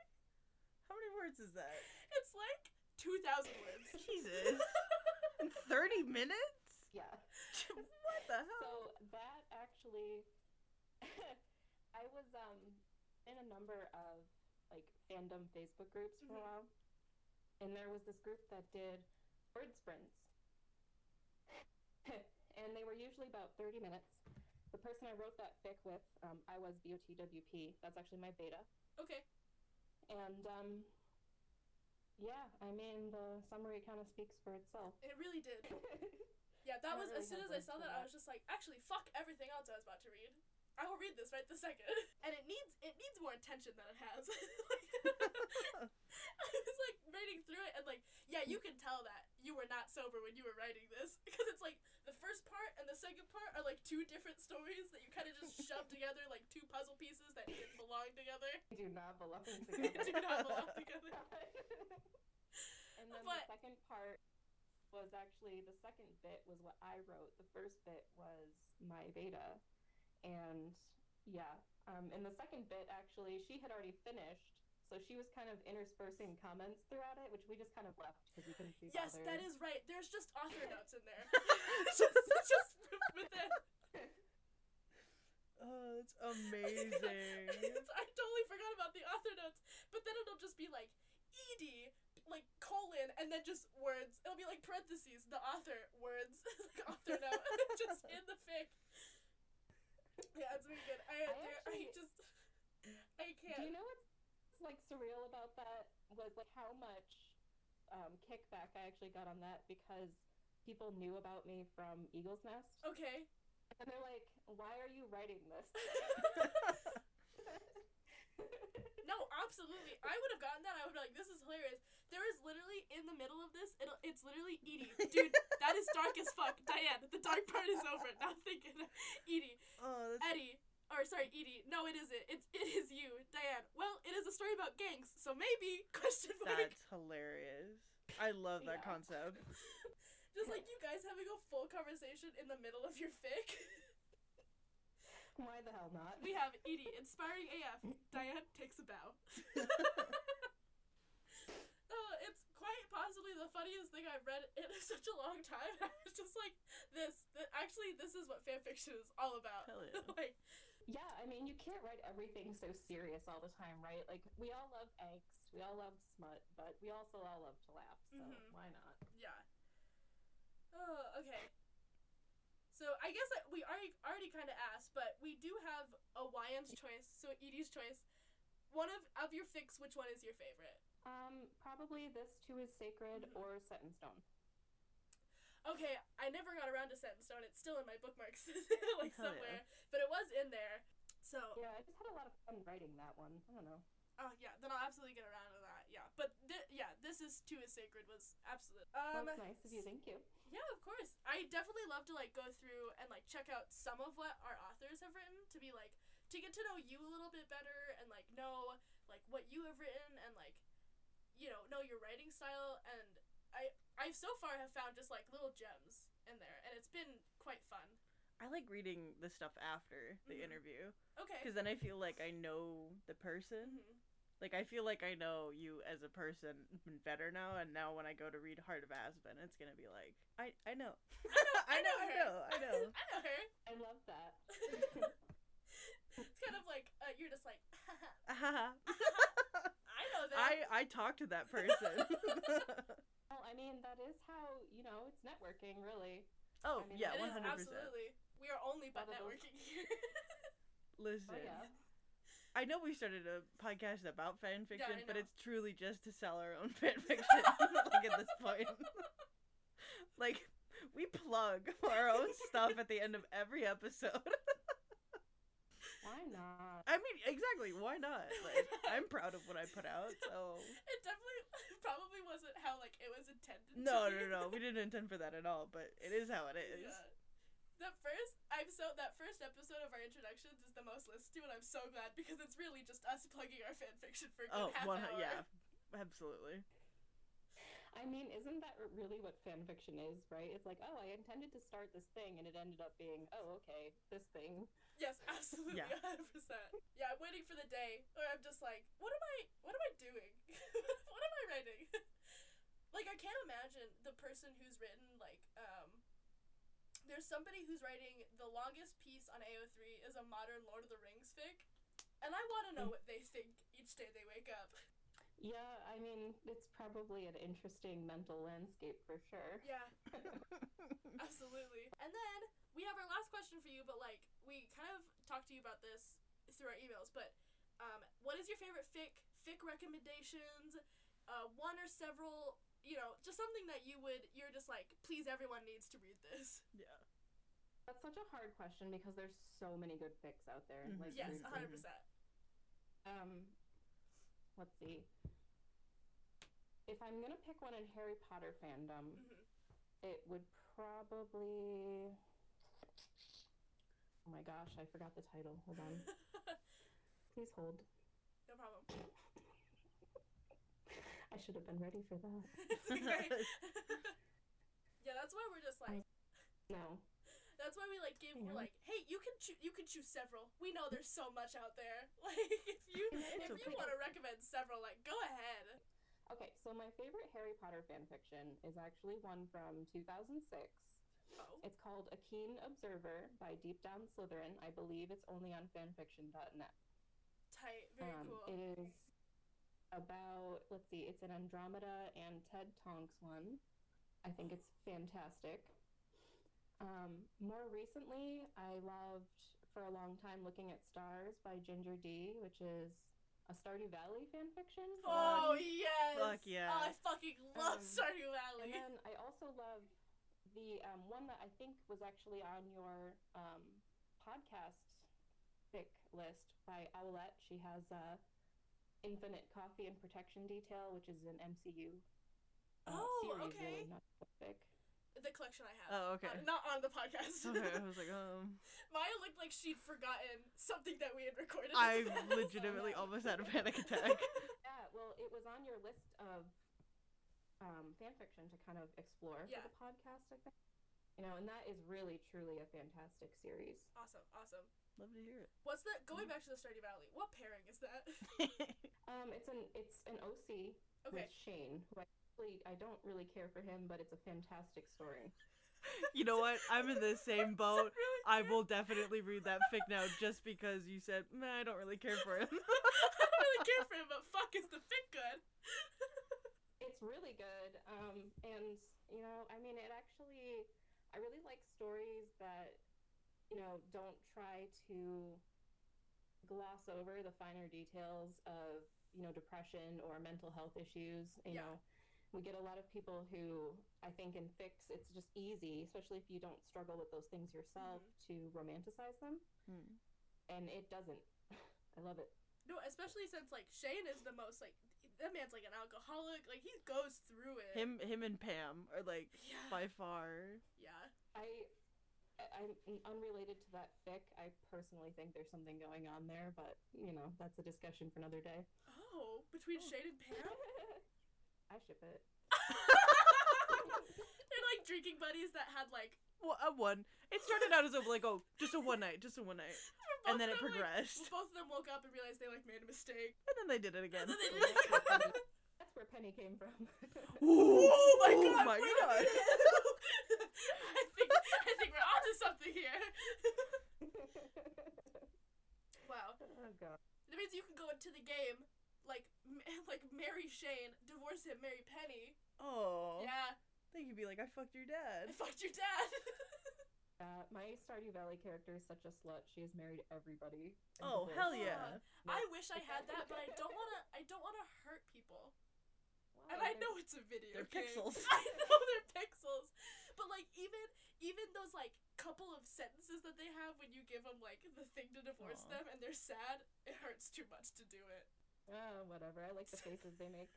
How many words is that? It's like 2,000 words. Jesus. In 30 minutes? yeah. what the hell? So that actually, I was um in a number of like fandom Facebook groups for Mhm. a while, and there was this group that did word sprints, and they were usually about thirty minutes. Person I wrote that fic with, um, I was BOTWP. That's actually my beta, Okay. and um, yeah, I mean the summary kind of speaks for itself. It really did. Yeah, that was don't as soon as I saw for that, I was just like, actually, fuck everything else I was about to read. I will read this right this second. And it needs it needs more attention than it has. Like, I was like reading through it and like, yeah, you can tell that you were not sober when you were writing this because it's like the first part and the second part are like two different stories that you kind of just shoved together like two puzzle pieces that didn't belong together. They do not belong They together. do not belong together. and then But- the second part was actually the second bit was what I wrote. The first bit was my beta, and yeah, um, in the second bit actually she had already finished, so she was kind of interspersing comments throughout it, which we just kind of left because we couldn't be Yes, bothered. that is right. There's just author notes in there. just, just within. Oh, it's amazing. It's- I totally forgot about the author notes, but then it'll just be like ED, like colon, and then just words. It'll be like parentheses, the author, words, like author note, just in the fic. Yeah, it's really good. I, I there- I just, I can't. Do you know what's like surreal about that was like how much um, kickback I actually got on that because people knew about me from Eagle's Nest, Okay. and they're like, "Why are you writing this?" No, absolutely. I would have gotten that. I would be like, this is hilarious. There is literally in the middle of this, it'll, it's literally Edie. Dude, that is dark as fuck. Diane, the dark part is over. Now thinking, Edie, oh, that's Eddie, or sorry, Edie. No, it isn't. It's it is you, Diane. Well, it is a story about gangs, so maybe question mark. that's hilarious. I love that Yeah. concept. Just like you guys having a full conversation in the middle of your fic. Why the hell not? We have Edie, inspiring AF. Diane takes a bow. Oh, it's quite possibly the funniest thing I've read in such a long time. I was just like, this. th- actually, this is what fanfiction is all about. Hell yeah. like, Yeah, I mean, you can't write everything so serious all the time, right? Like, we all love angst, we all love smut, but we also all love to laugh, so Mhm. why not? yeah. Oh, okay. So I guess we already already kind of asked, but we do have a Wyan's choice. So Edie's choice. One of of your fics, which one is your favorite? Um, probably this too is sacred Mhm. or set in stone. Okay, I never got around to Set in Stone. It's still in my bookmarks, like Hell yeah. somewhere, but it was in there. So Yeah, I just had a lot of fun writing that one. I don't know. Oh yeah, then I'll absolutely get around to that. Yeah, but th- yeah, this is too is sacred was absolute. Um, That's nice of you. Thank you. yeah, of course. I definitely love to like go through and like check out some of what our authors have written to be like to get to know you a little bit better and like know like what you have written and like you know know your writing style and I I so far have found just like little gems in there and it's been quite fun. I like reading the stuff after the Mhm. interview Okay. because then I feel like I know the person. Mhm. Like I feel like I know you as a person better now, and now when I go to read Heart of Aspen, it's gonna be like I I know, I know, I know, I know. I know her. I love that. it's kind of like uh, you're just like I I know that. I talk to that person. Well, I mean, that is how, you know, it's networking, really. oh I mean, yeah, It one hundred percent. absolutely. We are only but One networking here. Listen, Oh, yeah. I know we started a podcast about fan fiction, I but it's truly just to sell our own fan fiction. like at this point, like we plug our own stuff at the end of every episode. Why not? I mean, exactly. Why not? Like, I'm proud of what I put out. So it definitely probably wasn't how like it was intended. no, no, no. We didn't intend for that at all. But it is how it is. Yeah. That first, I'm so that first episode of our introductions is the most listened to, and I'm so glad because it's really just us plugging our fan fiction for a good Oh, half one, hour. yeah, absolutely. I mean, isn't that really what fan fiction is, right? It's like, oh, I intended to start this thing, and it ended up being, oh, okay, this thing. Yes, absolutely, Yeah. hundred percent. Yeah, I'm waiting for the day where I'm just like, what am I? What am I doing? what am I writing? like, I can't imagine the person who's written like, um, there's somebody who's writing the longest piece on AO3 is a modern Lord of the Rings fic, and I want to know what they think each day they wake up. Yeah, I mean, it's probably an interesting mental landscape for sure. Yeah, absolutely. And then we have our last question for you, but like we kind of talked to you about this through our emails. But um, what is your favorite fic? Fic recommendations? Uh, one or several? You know, just something that you would. You're just like, please, everyone needs to read this. yeah. That's such a hard question because there's so many good fics out there. Like, Yes, hundred percent. Um, let's see. If I'm gonna pick one in Harry Potter fandom, Mm-hmm. it would probably. Oh my gosh, I forgot the title. Hold on. Please hold. no problem. I should have been ready for that. Yeah, that's why we're just like. No. That's why we like give. I We're like, hey, you can choose. You can choose several. We know there's so much out there. Like, if you It's if you want to recommend several, like, go ahead. Okay, so my favorite Harry Potter fan fiction is actually one from 2006. Oh. It's called A Keen Observer by Deep Down Slytherin. I believe it's only on fanfiction.net. Tight. Very Um, cool. It is about, let's see, it's an Andromeda and Ted Tonks one. I think it's fantastic. Um, more recently, I loved for a long time looking at stars by Ginger D, which is a Stardew Valley fanfiction. Oh yes. Fuck yeah. Oh, I fucking love Um, Stardew Valley. And then I also love the um, one that I think was actually on your um, podcast pick list by owlet. She has uh, Infinite Coffee and Protection Detail, which is an MCU uh, Oh, series, okay. really, not a fic. The collection I have. Oh, okay. Uh, not on the podcast. okay, I was like, um, Maya looked like she'd forgotten something that we had recorded. I in the past. legitimately almost had a panic attack. Yeah, well, it was on your list of um, fan fiction to kind of explore Yeah. for the podcast, I think. You know, and that is really, truly a fantastic series. Awesome, awesome. Love to hear it. What's the going back to the Stardew Valley? What pairing is that? Um, it's an it's an OC Okay. with Shane, who I actually I don't really care for him, but it's a fantastic story. you know what? I'm in the same boat. really I will definitely read that fic now just because you said, "Man, I don't really care for him. I don't really care for him, but fuck, is the fic good? It's really good. Um, and you know, I mean, it actually I really like stories that you know don't try to gloss over the finer details of you know depression or mental health issues. You Yeah. know, we get a lot of people who I think in fix it's just easy, especially if you don't struggle with those things yourself, to romanticize them, Hmm. and it doesn't. I love it. No, especially since like Shane is the most like that man's like an alcoholic. Like he goes through it. Him, him, and Pam are like Yeah. by far. yeah. I, I- I'm unrelated to that fic. I personally think there's something going on there, but you know that's a discussion for another day. Oh, between Oh. Shane and Pam. I ship it. They're like drinking buddies that had like. Well, a one. It started out as a like, oh, just a one night, just a one night, and then it of them, like- progressed, both of them woke up and realized they like made a mistake. and then they did it again. And then they Well, did that's, where Penny, it. that's where Penny came from. Ooh, oh my oh god! my god. I think I think we're onto something here. wow. oh god. That means you can go into the game like m- like marry Shane, divorce him, marry Penny. Oh, Yeah, Then you'd be like, I fucked your dad. I dad. fucked your dad. Uh, my Stardew Valley character is such a slut. She has married everybody. Oh divorced hell them. yeah! I wish I had that, but I don't wanna. I don't wanna hurt people. And I know it's a video They're game. pixels. I know they're pixels. But like even even those like couple of sentences that they have when you give them like the thing to divorce Aw. them and they're sad, it hurts too much to do it. Oh, whatever. I like the faces they make.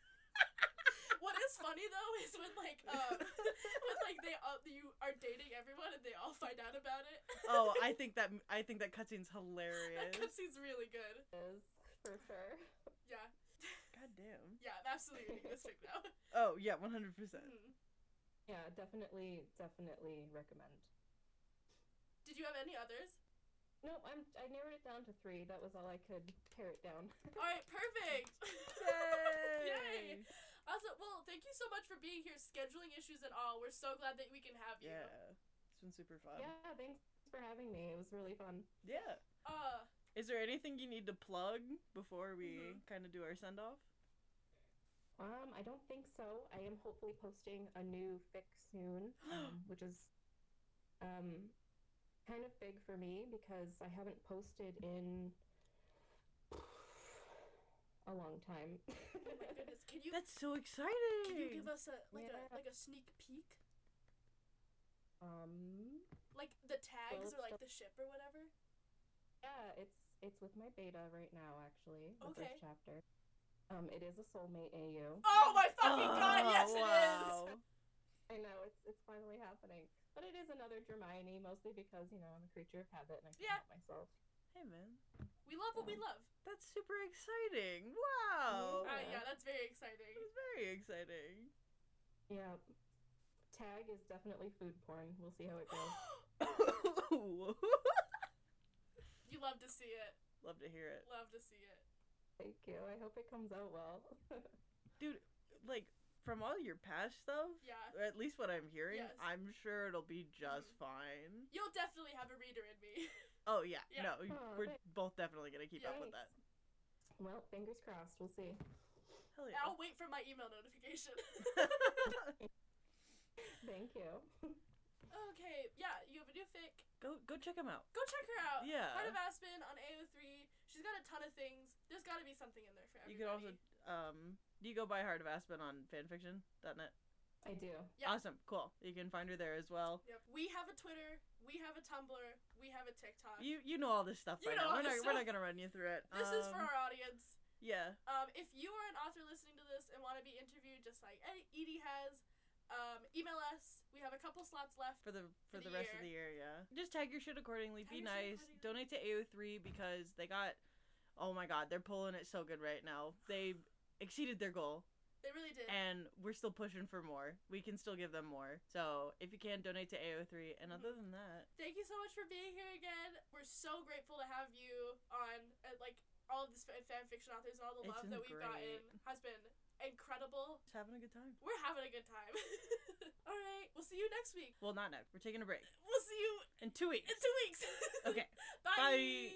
What is funny though is when like um when like they all you are dating everyone and they all find out about it. Oh, I think that I think that cutscene's hilarious. that cutscene's really good. Is for sure. Yeah, God damn. yeah, I'm absolutely reading this fic now. Oh yeah, one hundred percent. Mhm. Yeah, definitely, definitely recommend. Did you have any others? No, I'm. I narrowed it down to three. That was all I could pare it down. All right, perfect. Yay! Yay! Also, well, thank you so much for being here. Scheduling issues and all, we're so glad that we can have you. Yeah, it's been super fun. yeah, thanks for having me. It was really fun. Yeah. Uh, Is there anything you need to plug before we Mhm. kind of do our send off? Um, I don't think so. I am hopefully posting a new fic soon, um, which is um kind of big for me because I haven't posted in a long time. oh my goodness, can you That's so exciting. can you give us a like Yeah. a like a sneak peek, um, like the tags Well, or like so- the ship or whatever? yeah, it's it's with my beta right now. Actually, the Okay. first chapter. Um, it is a soulmate AU. Oh my fucking god, yes it is. I know it's it's finally happening, but it is another Hermione, mostly because you know I'm a creature of habit and I can't Yeah. help myself. Hey man, We love what we love. that's super exciting. Wow. Uh, Yeah. yeah, that's very exciting. That's very exciting. Yeah, tag is definitely food porn. We'll see how it goes. you love to see it. Love to hear it. Love to see it. Thank you. I hope it comes out well. Dude, like from all your past stuff, Yeah. at least what I'm hearing, Yes. I'm sure it'll be just Mhm. fine. You'll definitely have a reader in me. Oh yeah, Yeah. no, Aw, we're thanks. both definitely gonna keep up with that. Well, fingers crossed. We'll see. Hell I'll wait for my email notification. Thank you. okay, yeah, you have a new fic. go go check him out. Go check her out. Yeah. Heart of Aspen on AO3. She's got a ton of things. There's got to be something in there for everybody. You everybody. could also um do you go by Heart of Aspen on fanfiction.net? I do. Yeah. Awesome, cool. You can find her there as well. Yep. We have a Twitter. We have a Tumblr. We have a TikTok. You you know all this stuff You by know now. all We're not this we're not gonna run you through it. this is for Um, our audience. yeah. Um, if you are an author listening to this and want to be interviewed, just like Edie has, um, email us. We have a couple slots left. For the for, For the, the rest of the year, yeah. Just tag your shit accordingly. Tag be nice. Donate to AO3 because they got oh my god, they're pulling it so good right now. They exceeded their goal They really did. and we're still pushing for more. We can still give them more. So if you can donate to AO3 and other than that, Thank you so much for being here again. We're so grateful to have you on. Uh, like all of these fan fan fiction authors and all the love that we've gotten has been incredible. just having a good time. We're having a good time. all right, we'll see you next week. Well, not next. We're taking a break We'll see you in 2 weeks. in two weeks. Okay. Bye. Bye.